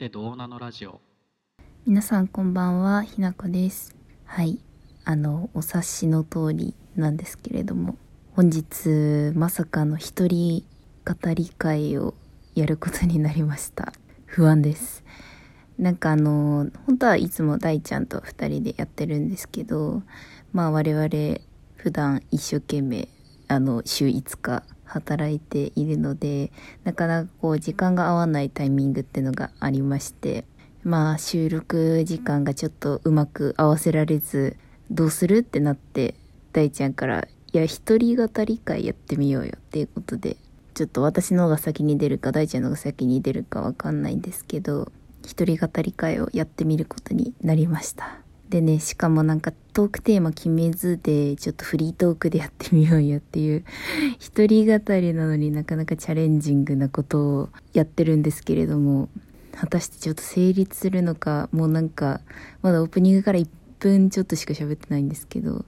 ってどうなのラジオ。皆さんこんばんはひなこです。はい。あのお察しの通りなんですけれども本日まさかの一人語り会をやることになりました。不安です。なんかあの本当はいつも大ちゃんと2人でやってるんですけどまあ我々普段一生懸命あの週5日働いているのでなかなかこう時間が合わないタイミングっていうのがありましてまあ収録時間がちょっとうまく合わせられずどうするってなって大ちゃんから「いや一人語り会やってみようよ」っていうことでちょっと私の方が先に出るか大ちゃんの方が先に出るかわかんないんですけど一人語り会をやってみることになりました。でね、しかもなんかトークテーマ決めずで、ちょっとフリートークでやってみようよっていう、一人語りなのになかなかチャレンジングなことをやってるんですけれども、果たしてちょっと成立するのか、もうなんか、まだオープニングから1分ちょっとしか喋ってないんですけど、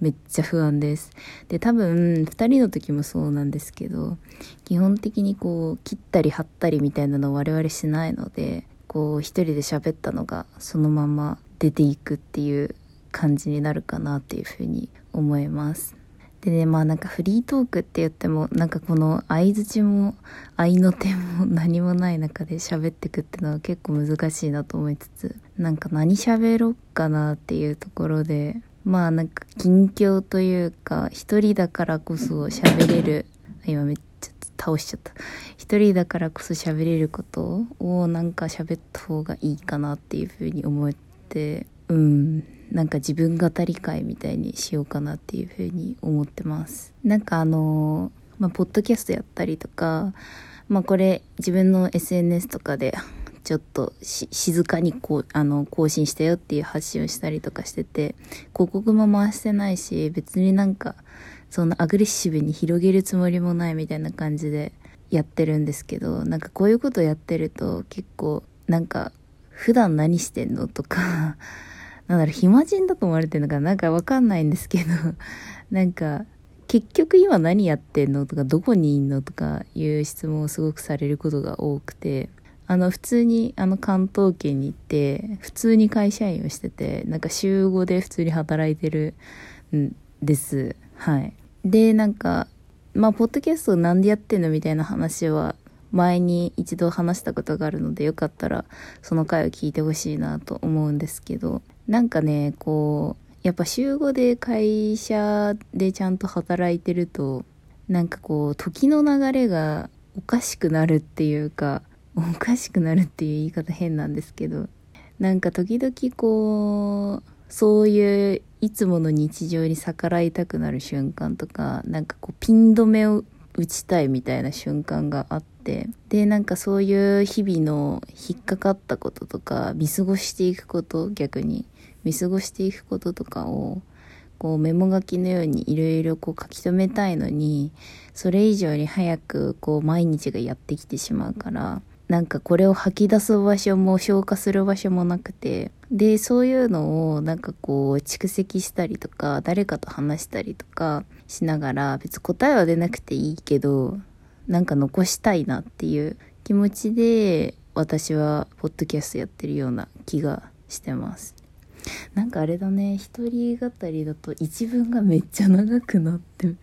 めっちゃ不安です。で、多分、2人の時もそうなんですけど、基本的にこう、切ったり貼ったりみたいなのを我々しないので、こう、一人で喋ったのがそのまま出ていくっていう感じになるかなっていうふうに思います。でねまあなんかフリートークって言ってもなんかこの相づちも合いの手も何もない中で喋ってくっていうのは結構難しいなと思いつつなんか何喋ろっかなっていうところでまあなんか近況というか一人だからこそ喋れる今めっちゃ倒しちゃった一人だからこそ喋れることをなんか喋った方がいいかなっていうふうに思ってってうんなんか自分語り会みたいにしようかなっていうふうに思ってます。なんかあのまあポッドキャストやったりとかまあこれ自分の SNS とかでちょっと静かにこうあの更新したよっていう発信をしたりとかしてて広告も回してないし別になんかそんなアグレッシブに広げるつもりもないみたいな感じでやってるんですけどなんかこういうことやってると結構なんか普段何してんの？とか、なんだろう、暇人だと思われてるのかな？んかわかんないんですけど、なんか、結局今何やってんの？とか、どこにいんの？とかいう質問をすごくされることが多くて、あの、普通に、あの、関東圏に行って、普通に会社員をしてて、なんか週5で普通に働いてるんです。はい。で、なんか、まあ、ポッドキャストなんでやってんの？みたいな話は前に一度話したことがあるのでよかったらその回を聞いてほしいなと思うんですけど。なんかねこうやっぱ週5で会社でちゃんと働いてるとなんかこう時の流れがおかしくなるっていうかおかしくなるっていう言い方変なんですけど。なんか時々こうそういういつもの日常に逆らいたくなる瞬間とかなんかこうピン止めを打ちたいみたいな瞬間があってでなんかそういう日々の引っかかったこととか見過ごしていくこと逆に見過ごしていくこととかをこうメモ書きのようにいろいろこう書き留めたいのにそれ以上に早くこう毎日がやってきてしまうからなんかこれを吐き出す場所も消化する場所もなくてでそういうのをなんかこう蓄積したりとか誰かと話したりとかしながら別に答えは出なくていいけどなんか残したいなっていう気持ちで私はポッドキャストやってるような気がしてます。なんかあれだね一人語りだと一文がめっちゃ長くなって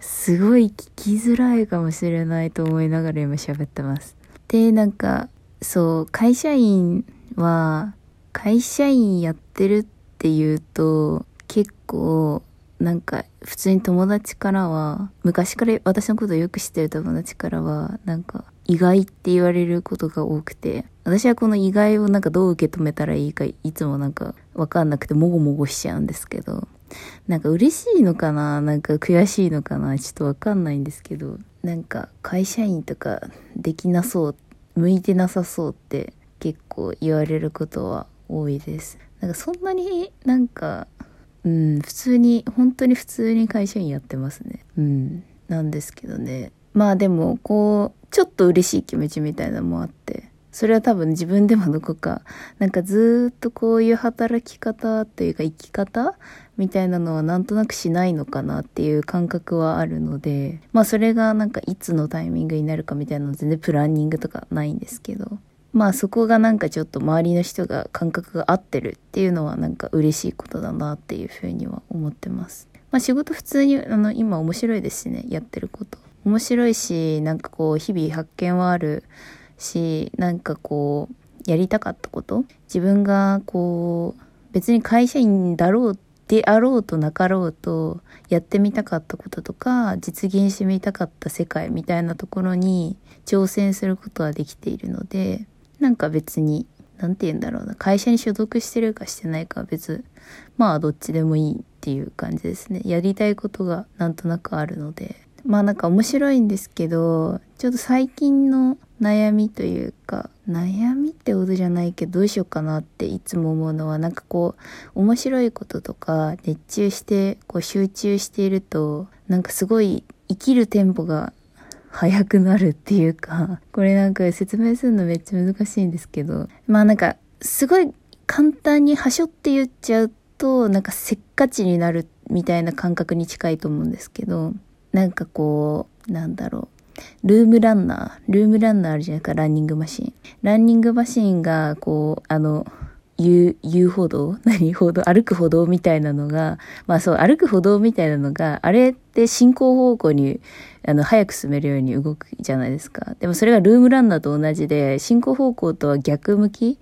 すごい聞きづらいかもしれないと思いながら今喋ってます。でなんかそう会社員は会社員やってるっていうと結構なんか普通に友達からは昔から私のことをよく知ってる友達からはなんか意外って言われることが多くて私はこの意外をなんかどう受け止めたらいいかいつもなんかわかんなくてもごもごしちゃうんですけどなんか嬉しいのかななんか悔しいのかなちょっとわかんないんですけどなんか会社員とかできなそう向いてなさそうって結構言われることは多いです。なんかそんなになんかうん、普通に、本当に普通に会社員やってますね。うん。なんですけどね。まあでも、こう、ちょっと嬉しい気持ちみたいなのもあって、それは多分自分でもどこか、なんかずっとこういう働き方というか生き方みたいなのはなんとなくしないのかなっていう感覚はあるので、まあそれがなんかいつのタイミングになるかみたいなの全然プランニングとかないんですけど、まあそこがなんかちょっと周りの人が感覚が合ってるっていうのはなんか嬉しいことだなっていうふうには思ってます。まあ仕事普通にあの今面白いですしね、やってること。面白いし、なんかこう日々発見はあるし、なんかこうやりたかったこと自分がこう別に会社員だろうであろうとなかろうとやってみたかったこととか実現してみたかった世界みたいなところに挑戦することはできているのでなんか別に何て言うんだろうな会社に所属してるかしてないかは別まあどっちでもいいっていう感じですね。やりたいことがなんとなくあるので。まあなんか面白いんですけどちょっと最近の悩みというか悩みってことじゃないけどどうしようかなっていつも思うのはなんかこう面白いこととか熱中してこう集中しているとなんかすごい生きるテンポが速くなるっていうかこれなんか説明するのめっちゃ難しいんですけどまあなんかすごい簡単にはしょって言っちゃうとなんかせっかちになるみたいな感覚に近いと思うんですけどなんかこうなんだろうルームランナー、ルームランナーあるじゃないか、ランニングマシン。ランニングマシンが、こう、あの、遊、遊歩道何歩道歩く歩道みたいなのが、まあそう、歩く歩道みたいなのが、あれって進行方向に、あの、早く進めるように動くじゃないですか。でもそれがルームランナーと同じで、進行方向とは逆向き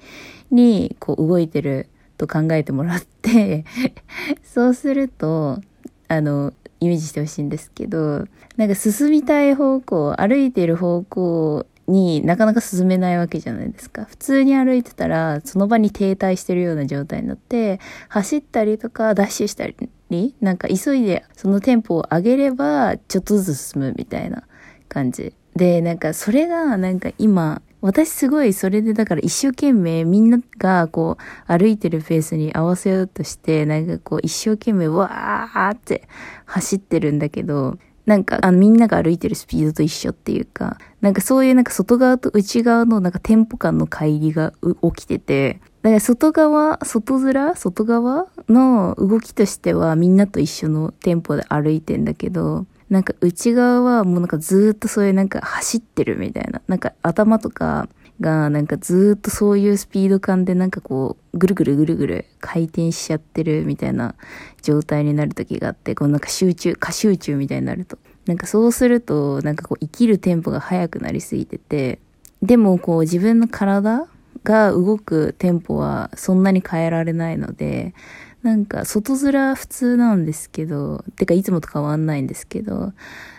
に、こう、動いてると考えてもらって そうすると、あの、イメージしてほしいんですけど、なんか進みたい方向、歩いてる方向になかなか進めないわけじゃないですか。普通に歩いてたら、その場に停滞してるような状態になって、走ったりとか、ダッシュしたり、なんか急いでそのテンポを上げれば、ちょっとずつ進むみたいな感じ。で、なんかそれがなんか今、私すごいそれでだから一生懸命みんながこう歩いてるペースに合わせようとしてなんかこう一生懸命わーって走ってるんだけどなんかあのみんなが歩いてるスピードと一緒っていうかなんかそういうなんか外側と内側のなんかテンポ感の乖離が起きててだから外側、外面外側の動きとしてはみんなと一緒のテンポで歩いてんだけど、なんか内側はもうなんかずっとそういうなんか走ってるみたいな。なんか頭とかがなんかずっとそういうスピード感でなんかこうぐるぐるぐるぐる回転しちゃってるみたいな状態になる時があって、こうなんか集中、過集中みたいになると。なんかそうするとなんかこう生きるテンポが速くなりすぎてて、でもこう自分の体が動くテンポはそんなに変えられないので、なんか外面普通なんですけど、てかいつもと変わんないんですけど、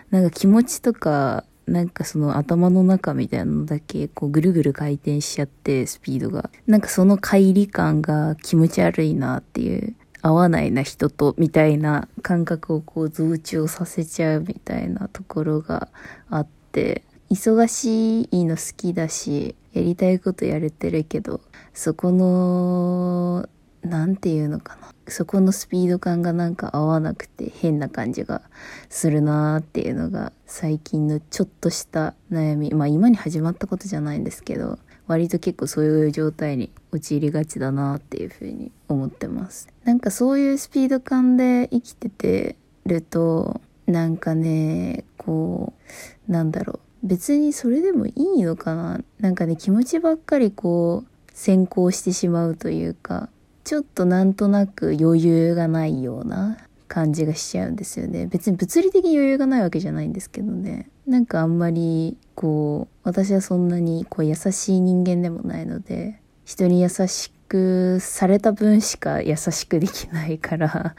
なんか気持ちとか、なんかその頭の中みたいなのだけこうぐるぐる回転しちゃってスピードが。なんかその乖離感が気持ち悪いなっていう。合わないな人とみたいな感覚をこう増長させちゃうみたいなところがあって忙しいの好きだしやりたいことやれてるけどそこの何て言うのかな。そこのスピード感がなんか合わなくて変な感じがするなーっていうのが最近のちょっとした悩み。まあ今に始まったことじゃないんですけど割と結構そういう状態に陥りがちだなっていうふうに思ってます。なんかそういうスピード感で生きててるとなんかねこうなんだろう。別にそれでもいいのかな。なんかね気持ちばっかりこう先行してしまうというかちょっとなんとなく余裕がないような感じがしちゃうんですよね。別に物理的に余裕がないわけじゃないんですけどね。なんかあんまりこう私はそんなにこう優しい人間でもないので人に優しくされた分しか優しくできないから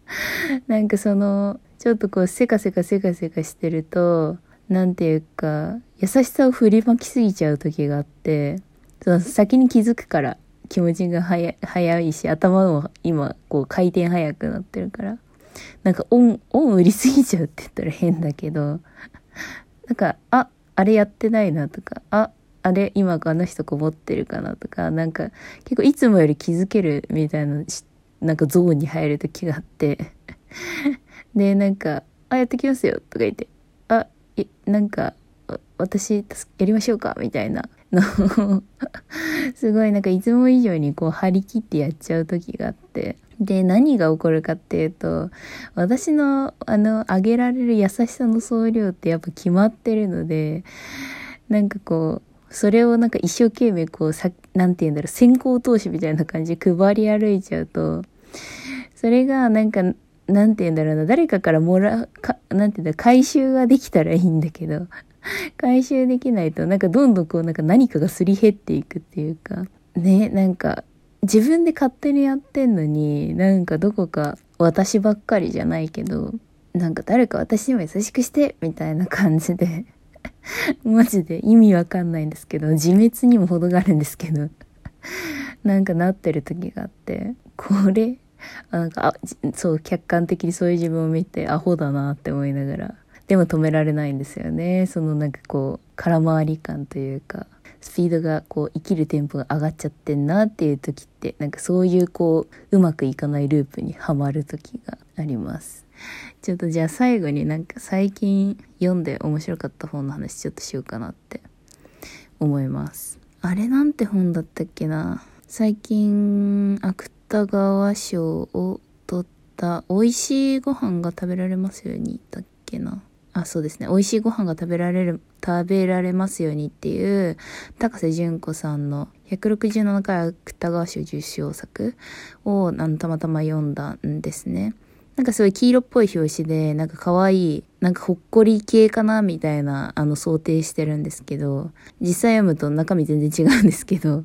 なんかそのちょっとこうせかせかせかせかしてると何て言うか優しさを振りまきすぎちゃう時があってその先に気づくから気持ちが早いし、頭も今、こう回転速くなってるから、なんかオン、オン売りすぎちゃうって言ったら変だけど、なんか、あ、あれやってないなとか、あ、あれ今あの人こもってるかなとか、なんか結構いつもより気づけるみたいな、なんかゾーンに入る時があって。で、なんか、あ、やってきますよとか言って、あ、え、なんか、私、やりましょうかみたいな。の すごいなんかいつも以上にこう張り切ってやっちゃう時があって。で、何が起こるかっていうと、私の、あの、あげられる優しさの総量ってやっぱ決まってるので、なんかこう、それをなんか一生懸命こうさ、なんて言うんだろう、先行投資みたいな感じで配り歩いちゃうと、それがなんか、なんて言うんだろうな、誰かからもらう、か、なんて言うんだろう、回収ができたらいいんだけど、回収できないと、なんかどんどんこう、なんか何かがすり減っていくっていうか、ね、なんか、自分で勝手にやってんのに、なんかどこか私ばっかりじゃないけど、なんか誰か私にも優しくして、みたいな感じで。マジで意味わかんないんですけど、自滅にも程があるんですけど。なんかなってる時があって、これ、あなんかあそう客観的にそういう自分を見てアホだなって思いながら。でも止められないんですよね。そのなんかこう空回り感というかスピードがこう生きるテンポが上がっちゃってんなっていう時ってなんかそういうこううまくいかないループにはまる時があります。ちょっとじゃあ最後になんか最近読んで面白かった本の話ちょっとしようかなって思います。あれなんて本だったっけな？最近芥川賞を取った美味しいご飯が食べられますようにだっけな？あ、そうですね。美味しいご飯が食べられる、食べられますようにっていう、高瀬淳子さんの167回芥川賞受賞作をあのたまたま読んだんですね。なんかすごい黄色っぽい表紙で、なんか可愛い、なんかほっこり系かなみたいな、あの想定してるんですけど、実際読むと中身全然違うんですけど、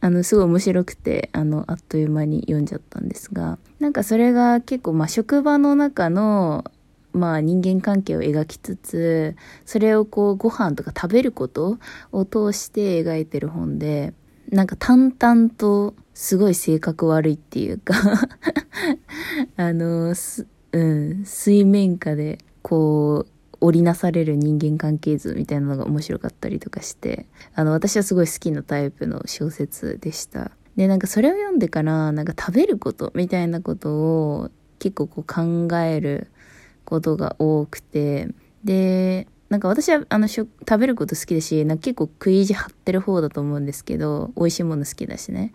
あの、すごい面白くて、あの、あっという間に読んじゃったんですが、なんかそれが結構、まあ、職場の中の、まあ人間関係を描きつつ、それをこうご飯とか食べることを通して描いてる本で、なんか淡々とすごい性格悪いっていうか あの、うん、水面下でこう織りなされる人間関係図みたいなのが面白かったりとかして、あの、私はすごい好きなタイプの小説でした。で、なんかそれを読んでから、なんか食べることみたいなことを結構こう考えることが多くて、で、なんか私はあの食べること好きだし、なんか結構食い意地張ってる方だと思うんですけど、美味しいもの好きだしね。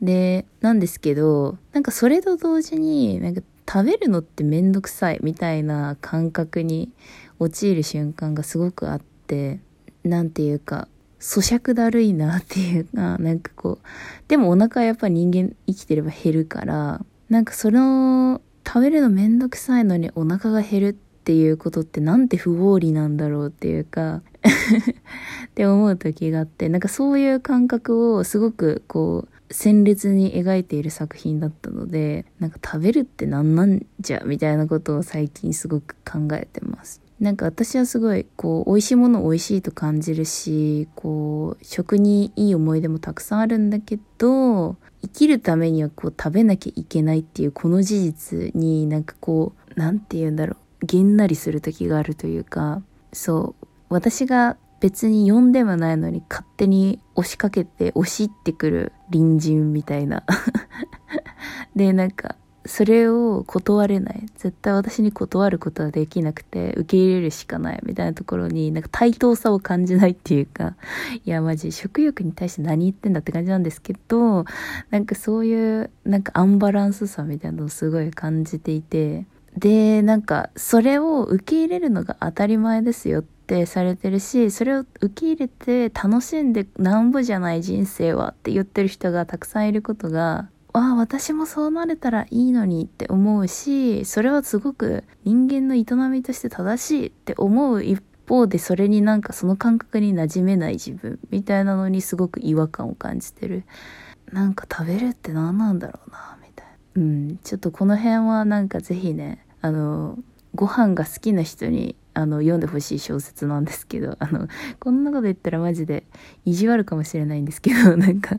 で、なんですけど、なんかそれと同時に、なんか食べるのってめんどくさいみたいな感覚に陥る瞬間がすごくあって、なんていうか、咀嚼だるいなっていうか、なんかこう、でもお腹はやっぱ人間生きてれば減るから、なんかその食べるのめんどくさいのにお腹が減るっていうことってなんて不合理なんだろうっていうか って思う時があって、なんかそういう感覚をすごくこう、鮮烈に描いている作品だったので、なんか食べるって何なんじゃみたいなことを最近すごく考えてます。なんか私はすごいこう美味しいもの美味しいと感じるしこう食にいい思い出もたくさんあるんだけど生きるためにはこう食べなきゃいけないっていうこの事実になんかこう何て言うんだろう。げんなりする時があるというか。そう。私が別に呼んでもないのに勝手に押しかけて押し入ってくる隣人みたいな。でなんかそれを断れない。絶対私に断ることはできなくて、受け入れるしかないみたいなところに、なんか対等さを感じないっていうか、いや、マジ、食欲に対して何言ってんだって感じなんですけど、なんかそういう、なんかアンバランスさみたいなのをすごい感じていて、で、なんか、それを受け入れるのが当たり前ですよってされてるし、それを受け入れて楽しんでなんぼじゃない人生はって言ってる人がたくさんいることが、ああ、私もそうなれたらいいのにって思うし、それはすごく人間の営みとして正しいって思う一方で、それになんかその感覚に馴染めない自分みたいなのにすごく違和感を感じてる。なんか食べるって何なんだろうな、みたいな。うん、ちょっとこの辺はなんかぜひね、あの、ご飯が好きな人にあの、読んでほしい小説なんですけど、あの、こんなこと言ったらマジで意地悪かもしれないんですけど、なんか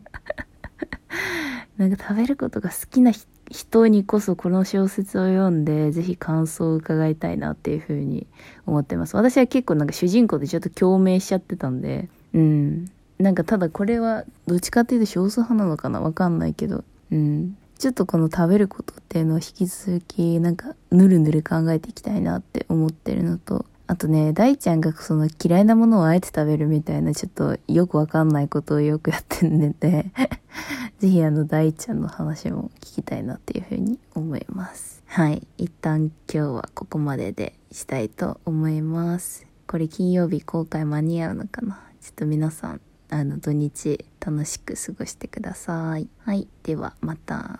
なんか食べることが好きな人にこそこの小説を読んで、ぜひ感想を伺いたいなっていうふうに思ってます。私は結構なんか主人公でちょっと共鳴しちゃってたんで、うん。なんかただこれはどっちかっていうと少数派なのかなわかんないけど、うん。ちょっとこの食べることっていうのを引き続きなんかぬるぬる考えていきたいなって思ってるのと、あとね、大ちゃんがその嫌いなものをあえて食べるみたいなちょっとよくわかんないことをよくやってんでてぜひあの大ちゃんの話も聞きたいなっていうふうに思います。はい。一旦今日はここまででしたいと思います。これ金曜日公開間に合うのかな？ちょっと皆さんあの土日楽しく過ごしてくださいはいではまた